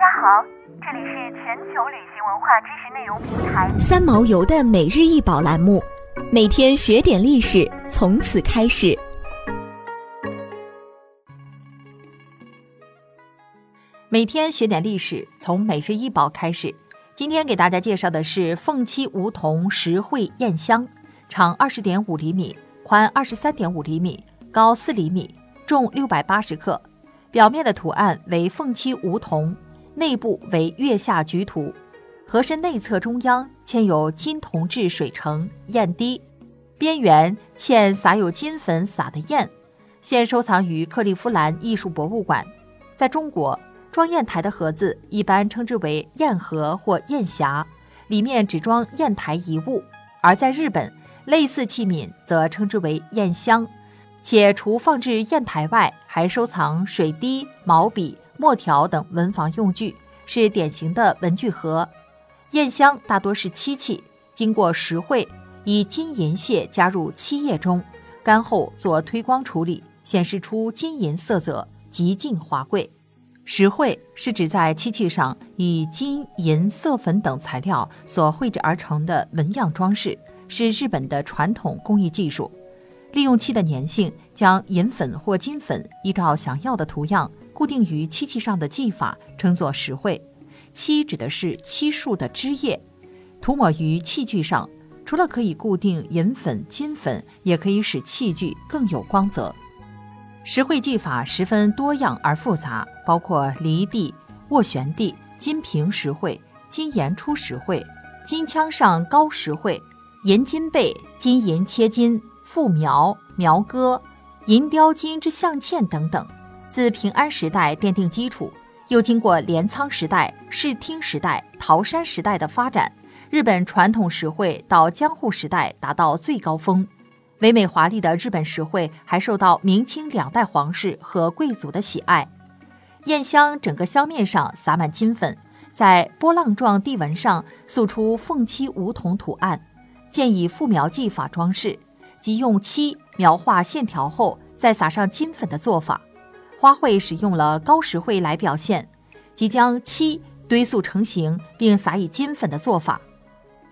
家好，这里是全球旅行文化知识内容平台三毛游的每日一宝栏目，每天学点历史，从此开始。每天学点历史，从每日一宝开始。今天给大家介绍的是凤栖梧桐实惠燕香，长二十点五厘米，宽二十三点五厘米，高四厘米，重六百八十克。表面的图案为凤栖梧桐，内部为月下菊图。盒身内侧中央嵌有金铜制水城砚滴，边缘嵌撒有金粉撒的砚。现收藏于克利夫兰艺术博物馆。在中国。装砚台的盒子一般称之为砚盒或砚匣，里面只装砚台一物；而在日本，类似器皿则称之为砚箱，且除放置砚台外，还收藏水滴、毛笔、墨条等文房用具，是典型的文具盒。砚香大多是漆器，经过石绘，以金银屑加入漆液中，干后做推光处理，显示出金银色泽，极尽华贵。石绘是指在漆器上以金银色粉等材料所绘制而成的纹样装饰，是日本的传统工艺技术。利用漆的粘性，将银粉或金粉依照想要的图样固定于漆器上的技法，称作石绘。漆指的是漆树的枝叶，涂抹于器具上，除了可以固定银粉、金粉，也可以使器具更有光泽。石绘技法十分多样而复杂，包括离地、斡旋地、金瓶石绘、金岩出石绘、金枪上高石绘、银金背、金银切金、复描、描割、银雕金之象嵌等等。自平安时代奠定基础，又经过镰仓时代、室町时代、桃山时代的发展，日本传统石绘到江户时代达到最高峰。唯美华丽的日本石绘还受到明清两代皇室和贵族的喜爱。砚香整个香面上撒满金粉，在波浪状地纹上塑出凤栖梧桐图案，建以复描技法装饰，即用漆描画线条后再撒上金粉的做法。花卉使用了高石绘来表现，即将漆堆塑成型并撒以金粉的做法。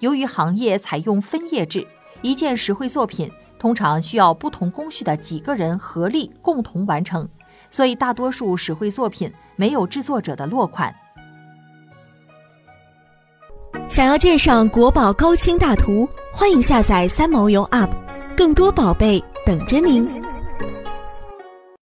由于行业采用分业制，一件石绘作品。通常需要不同工序的几个人合力共同完成，所以大多数石绘作品没有制作者的落款。想要鉴赏国宝高清大图，欢迎下载三毛游 App，更多宝贝等着您。